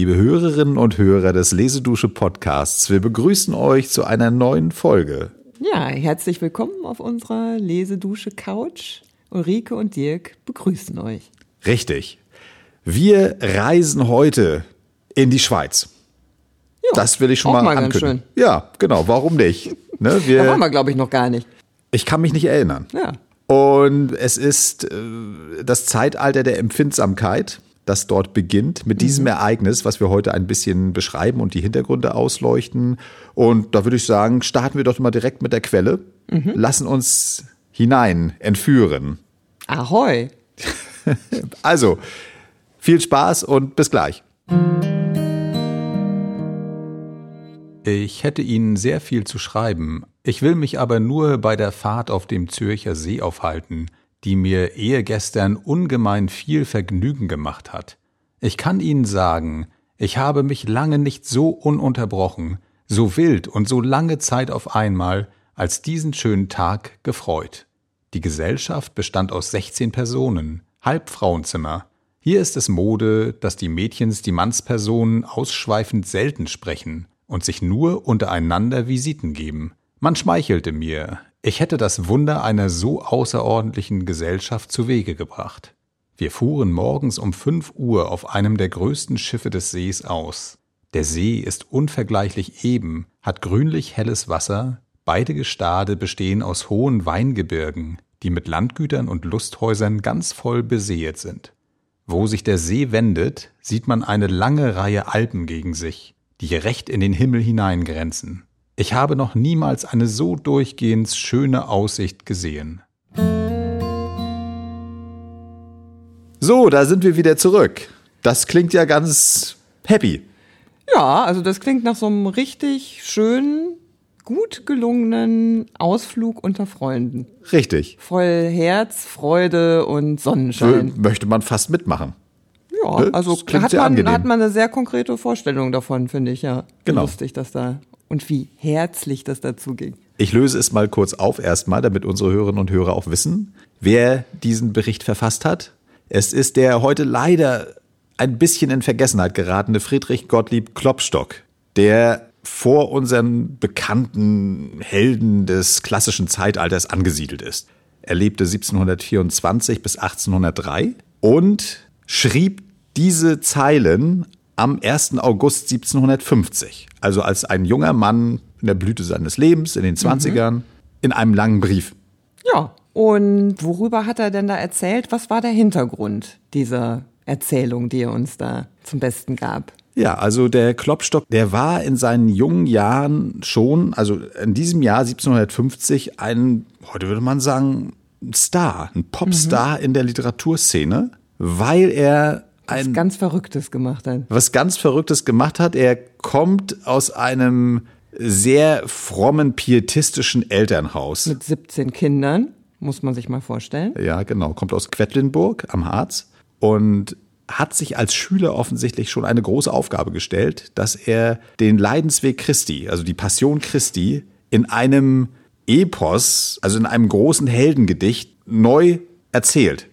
liebe Hörerinnen und Hörer des Lesedusche Podcasts. Wir begrüßen euch zu einer neuen Folge. Ja, herzlich willkommen auf unserer Lesedusche Couch. Ulrike und Dirk begrüßen euch. Richtig. Wir reisen heute in die Schweiz. Jo, das will ich schon mal, mal ankündigen. Ja, genau. Warum nicht? Ne, Da wir, waren wir, glaube ich, noch gar nicht. ich kann mich nicht erinnern. Ja. Und es ist äh, das Zeitalter der Empfindsamkeit, das dort beginnt mit diesem Ereignis, was wir heute ein bisschen beschreiben und die Hintergründe ausleuchten. Und da würde ich sagen, starten wir doch mal direkt mit der Quelle, lassen uns hinein entführen. Ahoi. Also, viel Spaß und bis gleich. Ich hätte Ihnen sehr viel zu schreiben. Ich will mich aber nur bei der Fahrt auf dem Zürcher See aufhalten, die mir ehegestern ungemein viel Vergnügen gemacht hat. Ich kann Ihnen sagen, ich habe mich lange nicht so ununterbrochen, so wild und so lange Zeit auf einmal als diesen schönen Tag gefreut. Die Gesellschaft bestand aus 16 Personen, Halbfrauenzimmer. Hier ist es Mode, dass die Mädchens die Mannspersonen ausschweifend selten sprechen und sich nur untereinander Visiten geben. Man schmeichelte mir, ich hätte das Wunder einer so außerordentlichen Gesellschaft zu Wege gebracht. Wir fuhren morgens um fünf Uhr auf einem der größten Schiffe des Sees aus. Der See ist unvergleichlich eben, hat grünlich helles Wasser, beide Gestade bestehen aus hohen Weingebirgen, die mit Landgütern und Lusthäusern ganz voll beseet sind. Wo sich der See wendet, sieht man eine lange Reihe Alpen gegen sich, die recht in den Himmel hineingrenzen. Ich habe noch niemals eine so durchgehend schöne Aussicht gesehen. So, da sind wir wieder zurück. Das klingt ja ganz happy. Ja, also das klingt nach so einem richtig schönen, gut gelungenen Ausflug unter Freunden. Richtig. Voll Herz, Freude und Sonnenschein. Möchte man fast mitmachen. Ja, Ne? also hat man, hat man eine sehr konkrete Vorstellung davon, finde ich, ja. Genau. Lustig, dass da und wie herzlich das dazu ging. Ich löse es mal kurz auf erstmal, damit unsere Hörerinnen und Hörer auch wissen, wer diesen Bericht verfasst hat. Es ist der heute leider ein bisschen in Vergessenheit geratene Friedrich Gottlieb Klopstock, der vor unseren bekannten Helden des klassischen Zeitalters angesiedelt ist. Er lebte 1724 bis 1803 und schrieb diese Zeilen am 1. August 1750, also als ein junger Mann in der Blüte seines Lebens, in den 20ern, in einem langen Brief. Ja. Und worüber hat er denn da erzählt? Was war der Hintergrund dieser Erzählung, die er uns da zum Besten gab? Ja, also der Klopstock, der war in seinen jungen Jahren schon, also in diesem Jahr 1750, ein, heute würde man sagen, Star, ein Popstar in der Literaturszene, weil er Was ein ganz Verrücktes gemacht hat. was ganz Verrücktes gemacht hat. Er kommt aus einem sehr frommen, pietistischen Elternhaus. Mit 17 Kindern, muss man sich mal vorstellen. Ja, genau. Kommt aus Quedlinburg am Harz und hat sich als Schüler offensichtlich schon eine große Aufgabe gestellt, dass er den Leidensweg Christi, also die Passion Christi, in einem Epos, also in einem großen Heldengedicht, neu erzählt.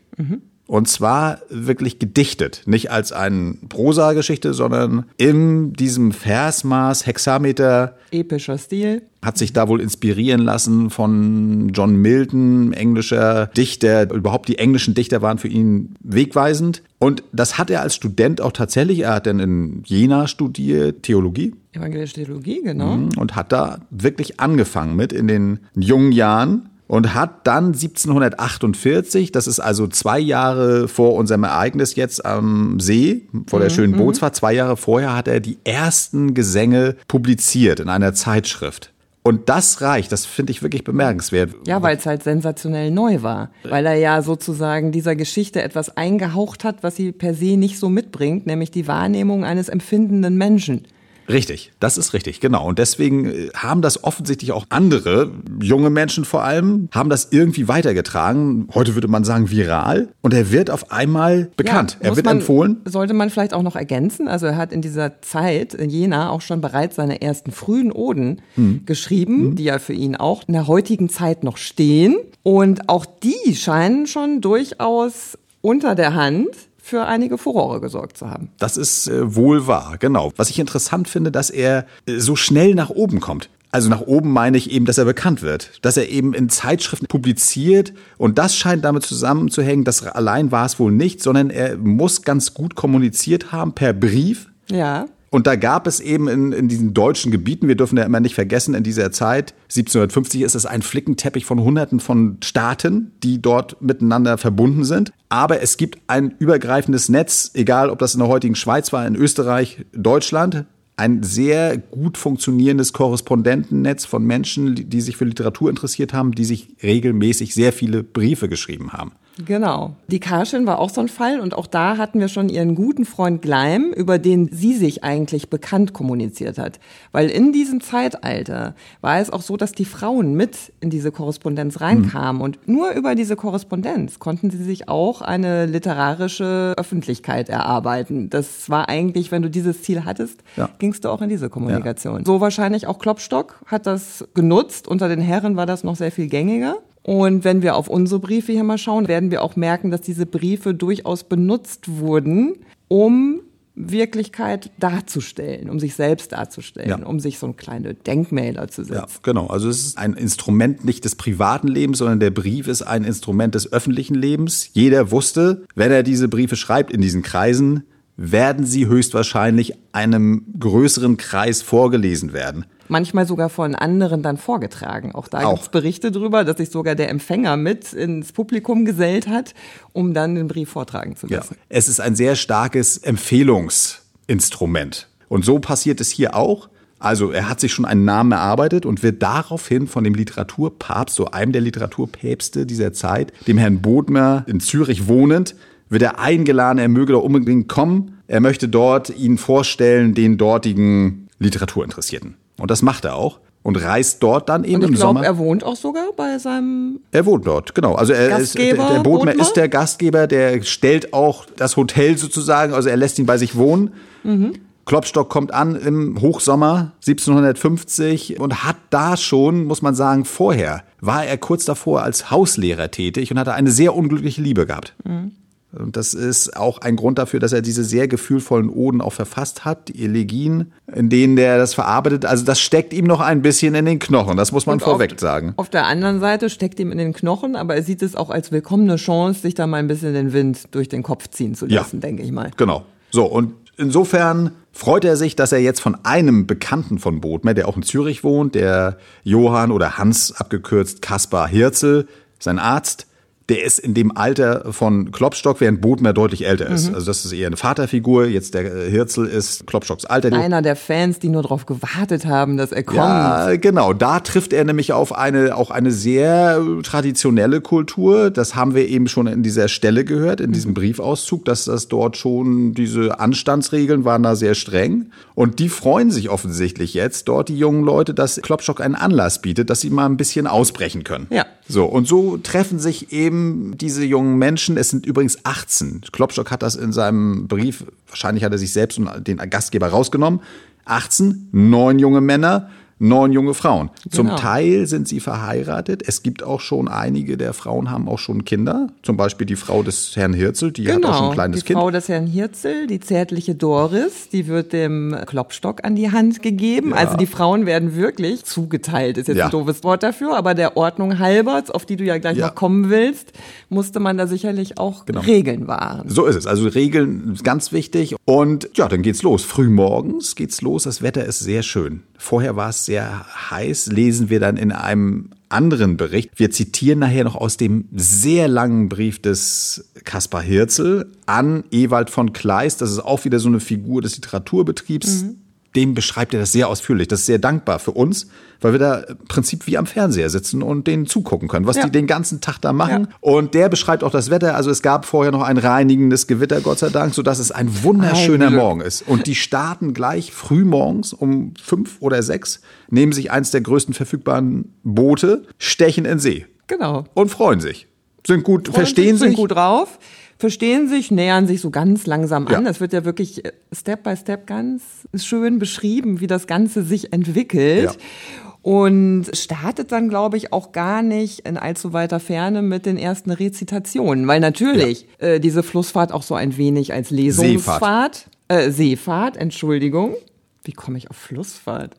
Und zwar wirklich gedichtet, nicht als eine Prosageschichte, sondern in diesem Versmaß, Hexameter, Epischer Stil. hat sich da wohl inspirieren lassen von John Milton, englischer Dichter. Überhaupt die englischen Dichter waren für ihn wegweisend. Und das hat er als Student auch tatsächlich. Er hat dann in Jena studiert, Theologie, Evangelische Theologie, genau. und hat da wirklich angefangen mit in den jungen Jahren. Und hat dann 1748, das ist also zwei Jahre vor unserem Ereignis jetzt am See, vor der schönen Bootsfahrt, zwei Jahre vorher hat er die ersten Gesänge publiziert in einer Zeitschrift. Und das reicht, das finde ich wirklich bemerkenswert. Ja, weil es halt sensationell neu war. Weil er ja sozusagen dieser Geschichte etwas eingehaucht hat, was sie per se nicht so mitbringt, nämlich die Wahrnehmung eines empfindenden Menschen. Richtig, das ist richtig, genau. Und deswegen äh, haben das offensichtlich auch andere, junge Menschen vor allem, haben das irgendwie weitergetragen. Heute würde man sagen viral. Und er wird auf einmal bekannt. Ja, er wird man, empfohlen. Sollte man vielleicht auch noch ergänzen. Also er hat in dieser Zeit in Jena auch schon bereits seine ersten frühen Oden Hm. geschrieben, die ja für ihn auch in der heutigen Zeit noch stehen. Und auch die scheinen schon durchaus unter der Hand für einige Furore gesorgt zu haben. Das ist äh, wohl wahr, genau. Was ich interessant finde, dass er äh, so schnell nach oben kommt. Also nach oben meine ich eben, dass er bekannt wird, dass er eben in Zeitschriften publiziert und das scheint damit zusammenzuhängen, dass allein war es wohl nicht, sondern er muss ganz gut kommuniziert haben per Brief. Ja. Und da gab es eben in, in diesen deutschen Gebieten, wir dürfen ja immer nicht vergessen, in dieser Zeit, 1750 ist es ein Flickenteppich von Hunderten von Staaten, die dort miteinander verbunden sind. Aber es gibt ein übergreifendes Netz, egal ob das in der heutigen Schweiz war, in Österreich, Deutschland, ein sehr gut funktionierendes Korrespondentennetz von Menschen, die sich für Literatur interessiert haben, die sich regelmäßig sehr viele Briefe geschrieben haben. Genau. Die Karschin war auch so ein Fall und auch da hatten wir schon ihren guten Freund Gleim, über den sie sich eigentlich bekannt kommuniziert hat. Weil in diesem Zeitalter war es auch so, dass die Frauen mit in diese Korrespondenz reinkamen mhm. und nur über diese Korrespondenz konnten sie sich auch eine literarische Öffentlichkeit erarbeiten. Das war eigentlich, wenn du dieses Ziel hattest, ja. gingst du auch in diese Kommunikation. Ja. So wahrscheinlich auch Klopstock hat das genutzt. Unter den Herren war das noch sehr viel gängiger. Und wenn wir auf unsere Briefe hier mal schauen, werden wir auch merken, dass diese Briefe durchaus benutzt wurden, um Wirklichkeit darzustellen, um sich selbst darzustellen, ja. um sich so ein kleine Denkmäler zu setzen. Ja, genau. Also es ist ein Instrument nicht des privaten Lebens, sondern der Brief ist ein Instrument des öffentlichen Lebens. Jeder wusste, wenn er diese Briefe schreibt in diesen Kreisen, werden sie höchstwahrscheinlich einem größeren Kreis vorgelesen werden manchmal sogar von anderen dann vorgetragen. Auch da gibt es Berichte drüber, dass sich sogar der Empfänger mit ins Publikum gesellt hat, um dann den Brief vortragen zu lassen. Ja. Es ist ein sehr starkes Empfehlungsinstrument. Und so passiert es hier auch. Also er hat sich schon einen Namen erarbeitet und wird daraufhin von dem Literaturpapst, so einem der Literaturpäpste dieser Zeit, dem Herrn Bodmer in Zürich wohnend, wird er eingeladen, er möge da unbedingt kommen. Er möchte dort ihn vorstellen, den dortigen Literaturinteressierten. Und das macht er auch und reist dort dann eben und ich im glaub, Sommer. Er wohnt auch sogar bei seinem. Er wohnt dort, genau. Also er Gastgeber, ist der Bodmer ist der Gastgeber, der stellt auch das Hotel sozusagen, also er lässt ihn bei sich wohnen. Mhm. Klopstock kommt an im Hochsommer 1750 und hat da schon, muss man sagen, vorher war er kurz davor als Hauslehrer tätig und hatte eine sehr unglückliche Liebe gehabt. Mhm. Und das ist auch ein Grund dafür, dass er diese sehr gefühlvollen Oden auch verfasst hat, die Elegien, in denen der das verarbeitet. Also das steckt ihm noch ein bisschen in den Knochen, das muss man Und vorweg auf, sagen. Auf der anderen Seite steckt ihm in den Knochen, aber er sieht es auch als willkommene Chance, sich da mal ein bisschen den Wind durch den Kopf ziehen zu lassen, ja, denke ich mal. Genau. So, und insofern freut er sich, dass er jetzt von einem Bekannten von Bodmer, der auch in Zürich wohnt, der Johann oder Hans abgekürzt Kaspar Hirzel, sein Arzt, der ist in dem Alter von Klopstock, während Bodmer deutlich älter ist. Mhm. Also das ist eher eine Vaterfigur. Jetzt der äh, Hirzel ist Klopstocks Alter. Einer der Fans, die nur darauf gewartet haben, dass er kommt. Ja, genau. Da trifft er nämlich auf eine, auch eine sehr traditionelle Kultur. Das haben wir eben schon in dieser Stelle gehört, in diesem mhm. Briefauszug, dass das dort schon, diese Anstandsregeln waren da sehr streng. Und die freuen sich offensichtlich jetzt, dort die jungen Leute, dass Klopstock einen Anlass bietet, dass sie mal ein bisschen ausbrechen können. Ja. So. Und so treffen sich eben diese jungen Menschen, es sind übrigens 18. Klopstock hat das in seinem Brief, wahrscheinlich hat er sich selbst und den Gastgeber rausgenommen. 18, neun junge Männer, neun junge Frauen. Zum genau. Teil sind sie verheiratet. Es gibt auch schon einige der Frauen haben auch schon Kinder. Zum Beispiel die Frau des Herrn Hirzel, die genau, hat auch schon ein genau, kleines Kind. Die Frau des Herrn Hirzel, die zärtliche Doris, die wird dem Klopstock an die Hand gegeben. Ja. Also die Frauen werden wirklich zugeteilt. Ist jetzt ja. ein doofes Wort dafür, aber der Ordnung halber, auf die du ja gleich ja. noch kommen willst, musste man da sicherlich auch genau. Regeln wahren. So ist es. Also Regeln ist ganz wichtig. Und ja, dann geht's los. Frühmorgens geht's los. Das Wetter ist sehr schön. Vorher war es sehr heiß, lesen wir dann in einem anderen Bericht. Wir zitieren nachher noch aus dem sehr langen Brief des Kaspar Hirzel an Ewald von Kleist. Das ist auch wieder so eine Figur des Literaturbetriebs. Mhm dem beschreibt er das sehr ausführlich. Das ist sehr dankbar für uns, weil wir da im Prinzip wie am Fernseher sitzen und denen zugucken können, was ja. die den ganzen Tag da machen. Ja. Und der beschreibt auch das Wetter. Also es gab vorher noch ein reinigendes Gewitter, Gott sei Dank, sodass es ein wunderschöner Morgen ist. Und die starten gleich früh morgens um fünf oder sechs, nehmen sich eins der größten verfügbaren Boote, stechen in See. Genau. Und freuen sich. Sind gut, freuen verstehen sich. Sind gut drauf verstehen sich, nähern sich so ganz langsam an. Ja. Das wird ja wirklich äh, Step by Step ganz schön beschrieben, wie das Ganze sich entwickelt. Ja. und startet dann, glaube ich, auch gar nicht in allzu weiter Ferne mit den ersten Rezitationen, weil natürlich ja. äh, diese Flussfahrt auch so ein wenig als Lesungsfahrt, Seefahrt, äh, Seefahrt, Entschuldigung, wie komme ich auf Flussfahrt?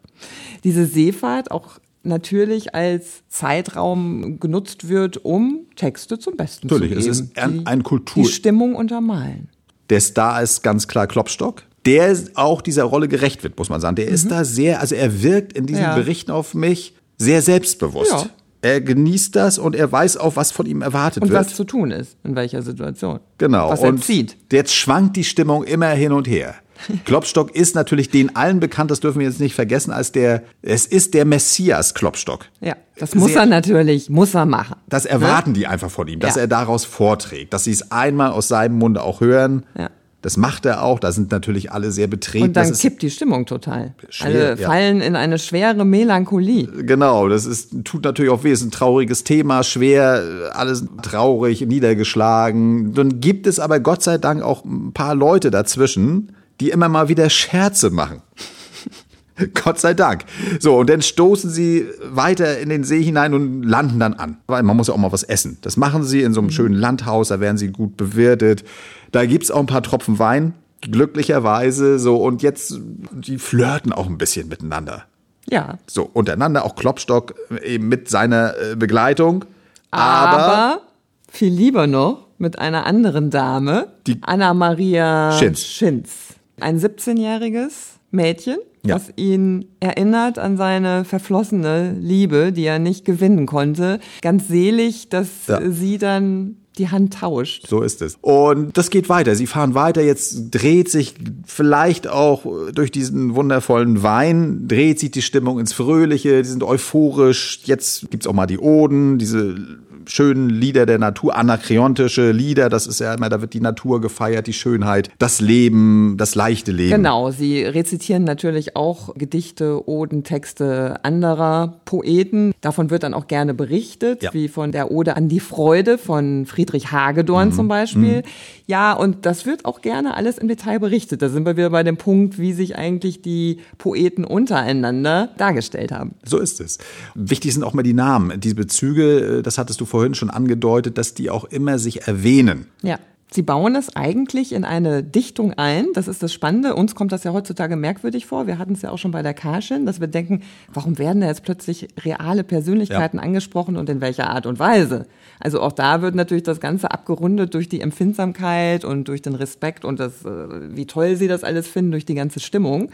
Diese Seefahrt auch natürlich als Zeitraum genutzt wird, um Texte zum Besten natürlich, zu geben. Natürlich, es ist ein, ein Kultur. Die Stimmung untermalen. Der Star ist ganz klar Klopstock der auch dieser Rolle gerecht wird, muss man sagen. Der mhm. ist da sehr, also er wirkt in diesen ja. Berichten auf mich sehr selbstbewusst. Ja. Er genießt das und er weiß auch, was von ihm erwartet und wird. Und was zu tun ist, in welcher Situation. Genau. Was er und zieht. Jetzt schwankt die Stimmung immer hin und her. Klopstock ist natürlich den allen bekannt, das dürfen wir jetzt nicht vergessen, als der, es ist der Messias Klopstock. Ja, das muss Sehr, er natürlich, muss er machen. Das erwarten ja? die einfach von ihm, dass ja. er daraus vorträgt, dass sie es einmal aus seinem Munde auch hören. Ja. Das macht er auch. Da sind natürlich alle sehr betreten. Und dann kippt die Stimmung total. Schwer, alle fallen ja. in eine schwere Melancholie. Genau, das ist, tut natürlich auch weh. Es ist ein trauriges Thema, schwer, alles traurig, niedergeschlagen. Dann gibt es aber Gott sei Dank auch ein paar Leute dazwischen, die immer mal wieder Scherze machen. Gott sei Dank. So, und dann stoßen sie weiter in den See hinein und landen dann an. Weil man muss ja auch mal was essen. Das machen sie in so einem schönen Landhaus, da werden sie gut bewirtet. Da gibt's auch ein paar Tropfen Wein, glücklicherweise. So, und jetzt, die flirten auch ein bisschen miteinander. Ja. So, untereinander, auch Klopstock eben mit seiner äh, Begleitung. Aber, aber viel lieber noch mit einer anderen Dame, die Anna Maria Schinz. Schinz. Ein 17-jähriges Mädchen, ja. was ihn erinnert an seine verflossene Liebe, die er nicht gewinnen konnte. Ganz selig, dass ja. sie dann die Hand tauscht. So ist es. Und das geht weiter. Sie fahren weiter. Jetzt dreht sich vielleicht auch durch diesen wundervollen Wein, dreht sich die Stimmung ins Fröhliche. Die sind euphorisch. Jetzt gibt's auch mal die Oden, diese schönen Lieder der Natur, anakreontische Lieder, das ist ja immer, da wird die Natur gefeiert, die Schönheit, das Leben, das leichte Leben. Genau, sie rezitieren natürlich auch Gedichte, Oden, Texte anderer Poeten. Davon wird dann auch gerne berichtet, ja. wie von der Ode an die Freude von Friedrich Hagedorn mhm. zum Beispiel. Mhm. Ja, und das wird auch gerne alles im Detail berichtet. Da sind wir wieder bei dem Punkt, wie sich eigentlich die Poeten untereinander dargestellt haben. So ist es. Wichtig sind auch mal die Namen. Diese Bezüge, äh, das hattest du vorhin vorhin schon angedeutet, dass die auch immer sich erwähnen. Ja. Sie bauen es eigentlich in eine Dichtung ein. Das ist das Spannende. Uns kommt das ja heutzutage merkwürdig vor. Wir hatten es ja auch schon bei der Karschin, dass wir denken, warum werden da jetzt plötzlich reale Persönlichkeiten ja. angesprochen und in welcher Art und Weise? Also auch da wird natürlich das Ganze abgerundet durch die Empfindsamkeit und durch den Respekt und das, äh, wie toll sie das alles finden, durch die ganze Stimmung.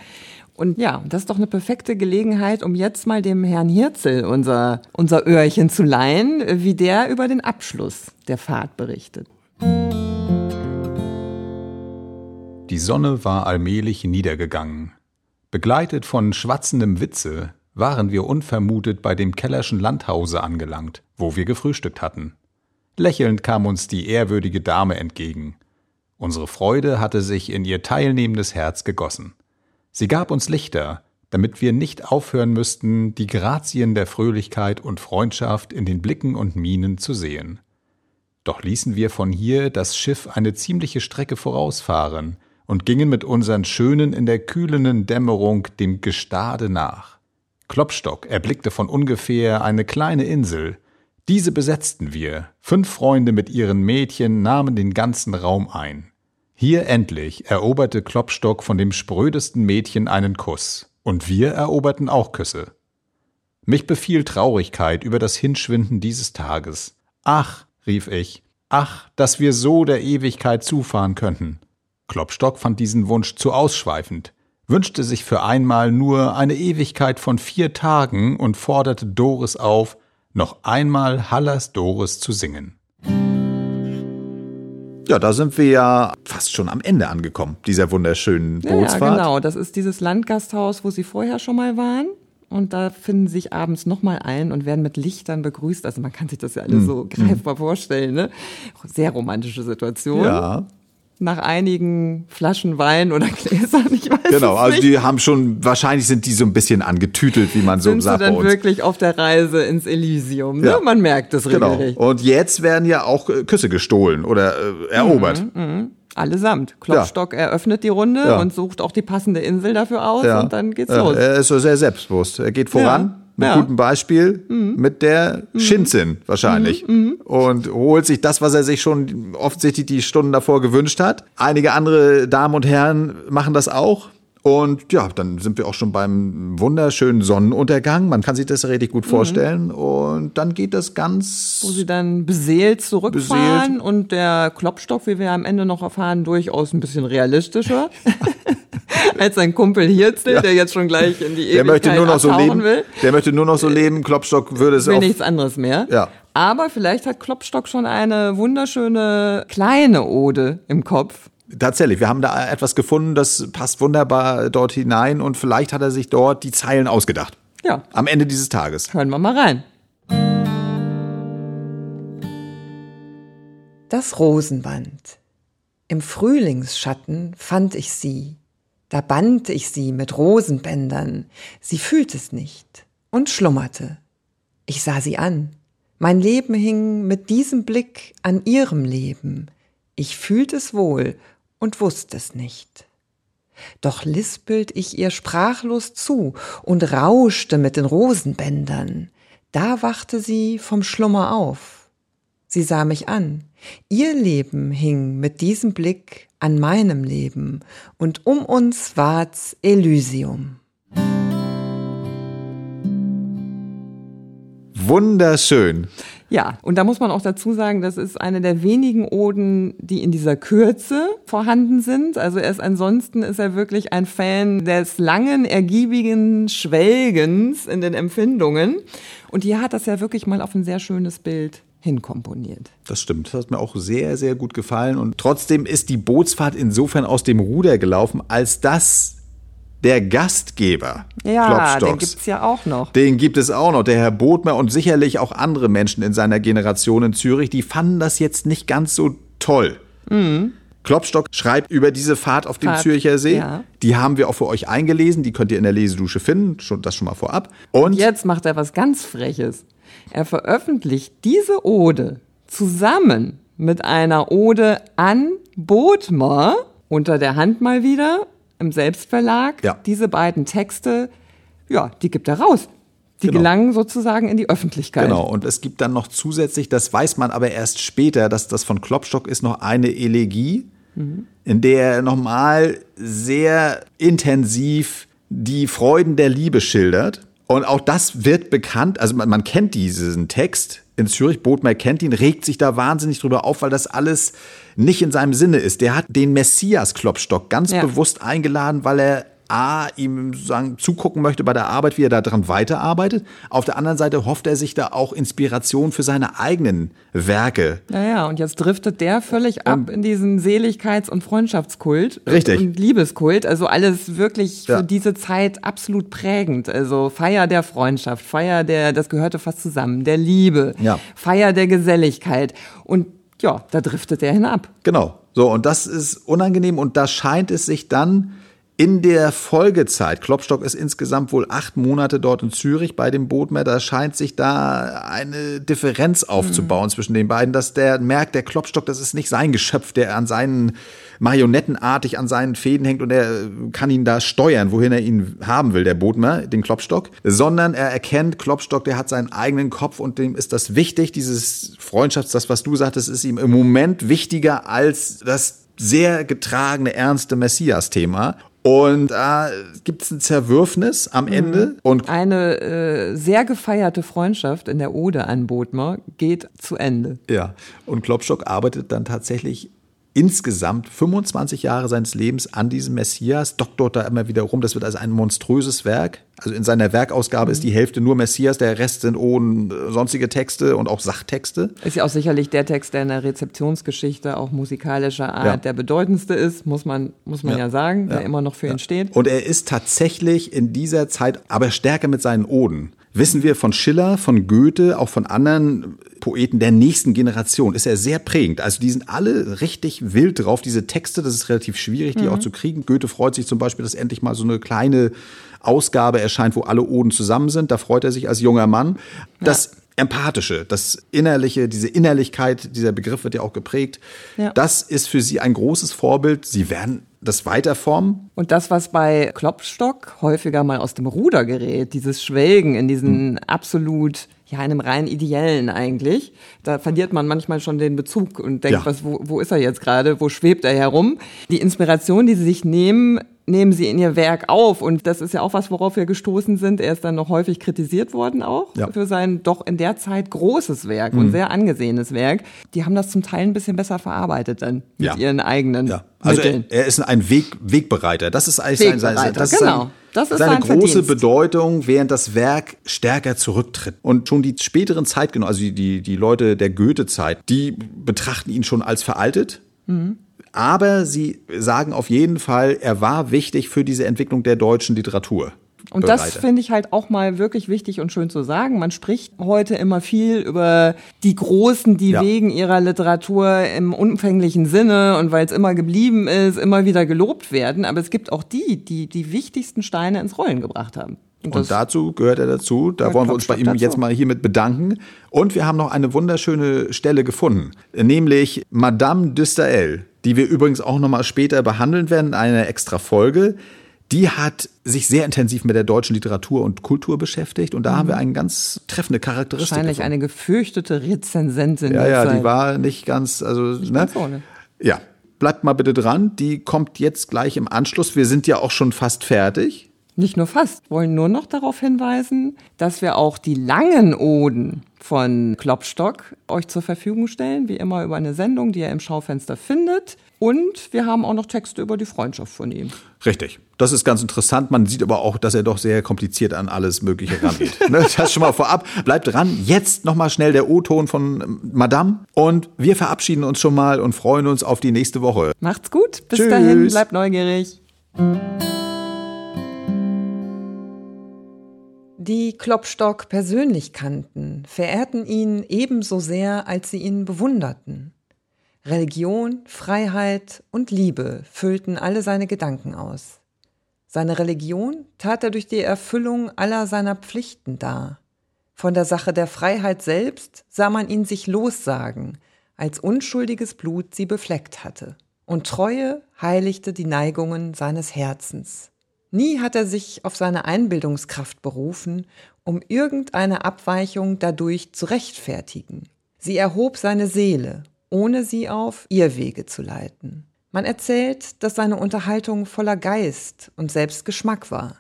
Und ja, das ist doch eine perfekte Gelegenheit, um jetzt mal dem Herrn Hirzel unser, unser Öhrchen zu leihen, wie der über den Abschluss der Fahrt berichtet. Die Sonne war allmählich niedergegangen. Begleitet von schwatzendem Witze waren wir unvermutet bei dem Kellerschen Landhause angelangt, wo wir gefrühstückt hatten. Lächelnd kam uns die ehrwürdige Dame entgegen. Unsere Freude hatte sich in ihr teilnehmendes Herz gegossen. Sie gab uns Lichter, damit wir nicht aufhören müssten, die Grazien der Fröhlichkeit und Freundschaft in den Blicken und Mienen zu sehen. Doch ließen wir von hier das Schiff eine ziemliche Strecke vorausfahren und gingen mit unseren Schönen in der kühlenden Dämmerung dem Gestade nach. Klopstock erblickte von ungefähr eine kleine Insel. Diese besetzten wir. Fünf Freunde mit ihren Mädchen nahmen den ganzen Raum ein. Hier endlich eroberte Klopstock von dem sprödesten Mädchen einen Kuss, und wir eroberten auch Küsse. Mich befiel Traurigkeit über das Hinschwinden dieses Tages. Ach, rief ich, ach, dass wir so der Ewigkeit zufahren könnten. Klopstock fand diesen Wunsch zu ausschweifend, wünschte sich für einmal nur eine Ewigkeit von vier Tagen und forderte Doris auf, noch einmal Hallas Doris zu singen. Ja, da sind wir ja fast schon am Ende angekommen, dieser wunderschönen Bootsfahrt. Ja, genau. Das ist dieses Landgasthaus, wo Sie vorher schon mal waren. Und da finden sich abends nochmal ein und werden mit Lichtern begrüßt. Also man kann sich das ja alles hm. so greifbar vorstellen. Ne? Sehr romantische Situation. Ja nach einigen Flaschen Wein oder Gläsern, ich weiß Genau, also die haben schon, wahrscheinlich sind die so ein bisschen angetütelt, wie man so sind sagt. Sind sie dann wirklich auf der Reise ins Elysium, ne? Ja. Man merkt es genau. Und jetzt werden ja auch äh, Küsse gestohlen oder äh, erobert. Mhm, mh. Allesamt. Klopstock ja. eröffnet die Runde ja. und sucht auch die passende Insel dafür aus und dann geht's los. Er ist so sehr selbstbewusst. Er geht voran Ja. gutem Beispiel, mit der Schinzin wahrscheinlich. Und holt sich das, was er sich schon offensichtlich die Stunden davor gewünscht hat. Einige andere Damen und Herren machen das auch. Und ja, dann sind wir auch schon beim wunderschönen Sonnenuntergang. Man kann sich das richtig gut vorstellen. Und dann geht das ganz Wo sie dann beseelt zurückfahren und der Klopstock, wie wir am Ende noch erfahren, durchaus ein bisschen realistischer als sein Kumpel Hirzel, der jetzt schon gleich in die Der Ewigkeit möchte nur noch so leben. will. Der möchte nur noch so leben. Klopstock würde es will auch. nichts anderes mehr. Ja. Aber vielleicht hat Klopstock schon eine wunderschöne kleine Ode im Kopf. Tatsächlich, wir haben da etwas gefunden, das passt wunderbar dort hinein und vielleicht hat er sich dort die Zeilen ausgedacht. Ja, Am Ende dieses Tages. hören wir mal rein. Das Rosenband. Im Frühlingsschatten fand ich sie. Da band ich sie mit Rosenbändern. Sie fühlt es nicht und schlummerte. Ich sah sie an. Mein Leben hing mit diesem Blick an ihrem Leben. Ich fühlt es wohl und wusste es nicht. Doch lispelt ich ihr sprachlos zu und rauschte mit den Rosenbändern. Da wachte sie vom Schlummer auf. Sie sah mich an. Ihr Leben hing mit diesem Blick an meinem Leben und um uns war's Elysium. Wunderschön. Ja, und da muss man auch dazu sagen, das ist eine der wenigen Oden, die in dieser Kürze vorhanden sind. Also er ist ansonsten ist er wirklich ein Fan des langen, ergiebigen Schwelgens in den Empfindungen. Und hier hat das ja wirklich mal auf ein sehr schönes Bild hinkomponiert. Das stimmt. Das hat mir auch sehr, sehr gut gefallen. Und trotzdem ist die Bootsfahrt insofern aus dem Ruder gelaufen, als dass der Gastgeber Ja, den Klopstocks, gibt's ja auch noch. Den gibt es auch noch, der Herr Bodmer und sicherlich auch andere Menschen in seiner Generation in Zürich, die fanden das jetzt nicht ganz so toll. Klopstock schreibt über diese Fahrt auf dem Fahrt, Zürcher See. ja. Die haben wir auch für euch eingelesen, die könnt ihr in der Lesedusche finden, schon, das schon mal vorab. Und Jetzt macht er was ganz Freches. Er veröffentlicht diese Ode zusammen mit einer Ode an Bodmer unter der Hand mal wieder im Selbstverlag. Ja. Diese beiden Texte, ja, die gibt er raus. Die Genau. gelangen sozusagen in die Öffentlichkeit. Genau, und es gibt dann noch zusätzlich, das weiß man aber erst später, dass das von Klopstock ist noch eine Elegie, in der er nochmal sehr intensiv die Freuden der Liebe schildert. Und auch das wird bekannt, also man, man kennt diesen Text in Zürich, Bodmer kennt ihn, regt sich da wahnsinnig drüber auf, weil das alles nicht in seinem Sinne ist. Der hat den Messias Klopstock ganz Ja. bewusst eingeladen, weil er A, ihm sagen, zugucken möchte bei der Arbeit, wie er daran weiterarbeitet. Auf der anderen Seite hofft er sich da auch Inspiration für seine eigenen Werke. Ja, ja, und jetzt driftet der völlig ab in diesen Seligkeits- und Freundschaftskult. Richtig. Und Liebeskult. Also alles wirklich Ja. für diese Zeit absolut prägend. Also Feier der Freundschaft, Feier der, das gehörte fast zusammen, der Liebe, Ja. Feier der Geselligkeit. Und ja, da driftet er hinab. Genau. So, und das ist unangenehm und da scheint es sich dann in der Folgezeit, Klopstock ist insgesamt wohl acht Monate dort in Zürich bei dem Bootmeer, da scheint sich da eine Differenz aufzubauen zwischen den beiden, dass der merkt, der Klopstock, das ist nicht sein Geschöpf, der an seinen marionettenartig an seinen Fäden hängt und er kann ihn da steuern, wohin er ihn haben will, der Bootmer, den Klopstock, sondern er erkennt, Klopstock, der hat seinen eigenen Kopf und dem ist das wichtig, dieses Freundschafts, das, was du sagtest, ist ihm im Moment wichtiger als das sehr getragene, ernste Messias-Thema. Und da gibt es ein Zerwürfnis am Ende und Eine äh, sehr gefeierte Freundschaft in der Ode an Bodmer geht zu Ende. Ja, und Klopstock arbeitet dann tatsächlich insgesamt 25 Jahre seines Lebens an diesem Messias, doktort da immer wieder rum. Das wird also ein monströses Werk. Also in seiner Werkausgabe ist die Hälfte nur Messias, der Rest sind Oden, äh, sonstige Texte und auch Sachtexte. Ist ja auch sicherlich der Text, der in der Rezeptionsgeschichte auch musikalischer Art Ja. der bedeutendste ist, muss man, muss man ja, Ja. sagen, der Ja. immer noch für ihn steht. Und er ist tatsächlich in dieser Zeit aber stärker mit seinen Oden. Wissen wir von Schiller, von Goethe, auch von anderen Poeten der nächsten Generation, ist er sehr prägend. Also die sind alle richtig wild drauf, diese Texte, das ist relativ schwierig, die auch zu kriegen. Goethe freut sich zum Beispiel, dass endlich mal so eine kleine Ausgabe erscheint, wo alle Oden zusammen sind. Da freut er sich als junger Mann. Das Empathische, das Innerliche, diese Innerlichkeit, dieser Begriff wird ja auch geprägt. Ja. Das ist für sie ein großes Vorbild. Sie werden das Weiterformen. Und das, was bei Klopstock häufiger mal aus dem Ruder gerät, dieses Schwelgen in diesen hm. absolut ja, einem rein ideellen eigentlich. Da verliert man manchmal schon den Bezug und denkt, ja. was, wo, wo ist er jetzt gerade? Wo schwebt er herum? Die Inspiration, die sie sich nehmen, nehmen sie in ihr Werk auf. Und das ist ja auch was, worauf wir gestoßen sind. Er ist dann noch häufig kritisiert worden auch ja. für sein doch in der Zeit großes Werk mhm. und sehr angesehenes Werk. Die haben das zum Teil ein bisschen besser verarbeitet dann mit ja. ihren eigenen ja. Also er, er, ist ein Weg, Wegbereiter. Das ist eigentlich sein, sein, das genau. Das ist seine große Verdienst. Bedeutung, während das Werk stärker zurücktritt. Und schon die späteren Zeitgenossen, also die, die, die Leute der Goethe-Zeit, die betrachten ihn schon als veraltet. Mhm. Aber sie sagen auf jeden Fall, er war wichtig für diese Entwicklung der deutschen Literatur. Und das finde ich halt auch mal wirklich wichtig und schön zu sagen. Man spricht heute immer viel über die Großen, die ja. wegen ihrer Literatur im umfänglichen Sinne und weil es immer geblieben ist, immer wieder gelobt werden. Aber es gibt auch die, die die wichtigsten Steine ins Rollen gebracht haben. Und, und dazu gehört er dazu. Da wollen wir uns bei ihm dazu. jetzt mal hiermit bedanken. Und wir haben noch eine wunderschöne Stelle gefunden, nämlich Madame de Stael, die wir übrigens auch noch mal später behandeln werden in einer extra Folge. Die hat sich sehr intensiv mit der deutschen Literatur und Kultur beschäftigt und da mhm. haben wir eine ganz treffende Charakteristik. Wahrscheinlich davon. eine gefürchtete Rezensentin. Ja, ja, die war nicht ganz, also nicht ne? ganz ohne. Ja, bleibt mal bitte dran. Die kommt jetzt gleich im Anschluss. Wir sind ja auch schon fast fertig. Nicht nur fast, wollen nur noch darauf hinweisen, dass wir auch die langen Oden von Klopstock euch zur Verfügung stellen, wie immer über eine Sendung, die ihr im Schaufenster findet. Und wir haben auch noch Texte über die Freundschaft von ihm. Richtig. Das ist ganz interessant. Man sieht aber auch, dass er doch sehr kompliziert an alles Mögliche rangeht. Ne, das schon mal vorab. Bleibt dran. Jetzt nochmal schnell der O-Ton von Madame. Und wir verabschieden uns schon mal und freuen uns auf die nächste Woche. Macht's gut. Bis Tschüss. dahin. Bleibt neugierig. Die Klopstock persönlich kannten, verehrten ihn ebenso sehr, als sie ihn bewunderten. Religion, Freiheit und Liebe füllten alle seine Gedanken aus. Seine Religion tat er durch die Erfüllung aller seiner Pflichten dar. Von der Sache der Freiheit selbst sah man ihn sich lossagen, als unschuldiges Blut sie befleckt hatte. Und Treue heiligte die Neigungen seines Herzens. Nie hat er sich auf seine Einbildungskraft berufen, um irgendeine Abweichung dadurch zu rechtfertigen. Sie erhob seine Seele, ohne sie auf Irrwege zu leiten. Man erzählt, dass seine Unterhaltung voller Geist und Selbstgeschmack war,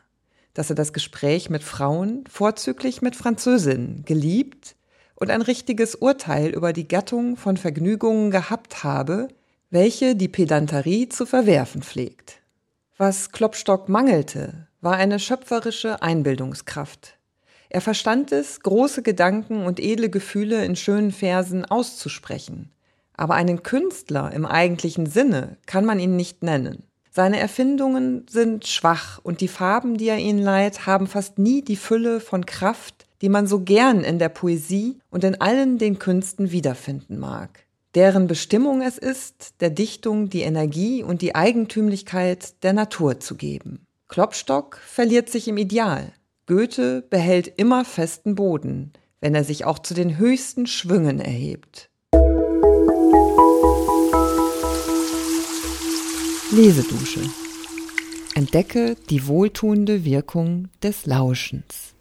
dass er das Gespräch mit Frauen, vorzüglich mit Französinnen, geliebt und ein richtiges Urteil über die Gattung von Vergnügungen gehabt habe, welche die Pedanterie zu verwerfen pflegt. Was Klopstock mangelte, war eine schöpferische Einbildungskraft. Er verstand es, große Gedanken und edle Gefühle in schönen Versen auszusprechen. Aber einen Künstler im eigentlichen Sinne kann man ihn nicht nennen. Seine Erfindungen sind schwach und die Farben, die er ihnen leiht, haben fast nie die Fülle von Kraft, die man so gern in der Poesie und in allen den Künsten wiederfinden mag deren Bestimmung es ist, der Dichtung die Energie und die Eigentümlichkeit der Natur zu geben. Klopstock verliert sich im Ideal. Goethe behält immer festen Boden, wenn er sich auch zu den höchsten Schwüngen erhebt. Lesedusche. Entdecke die wohltuende Wirkung des Lauschens.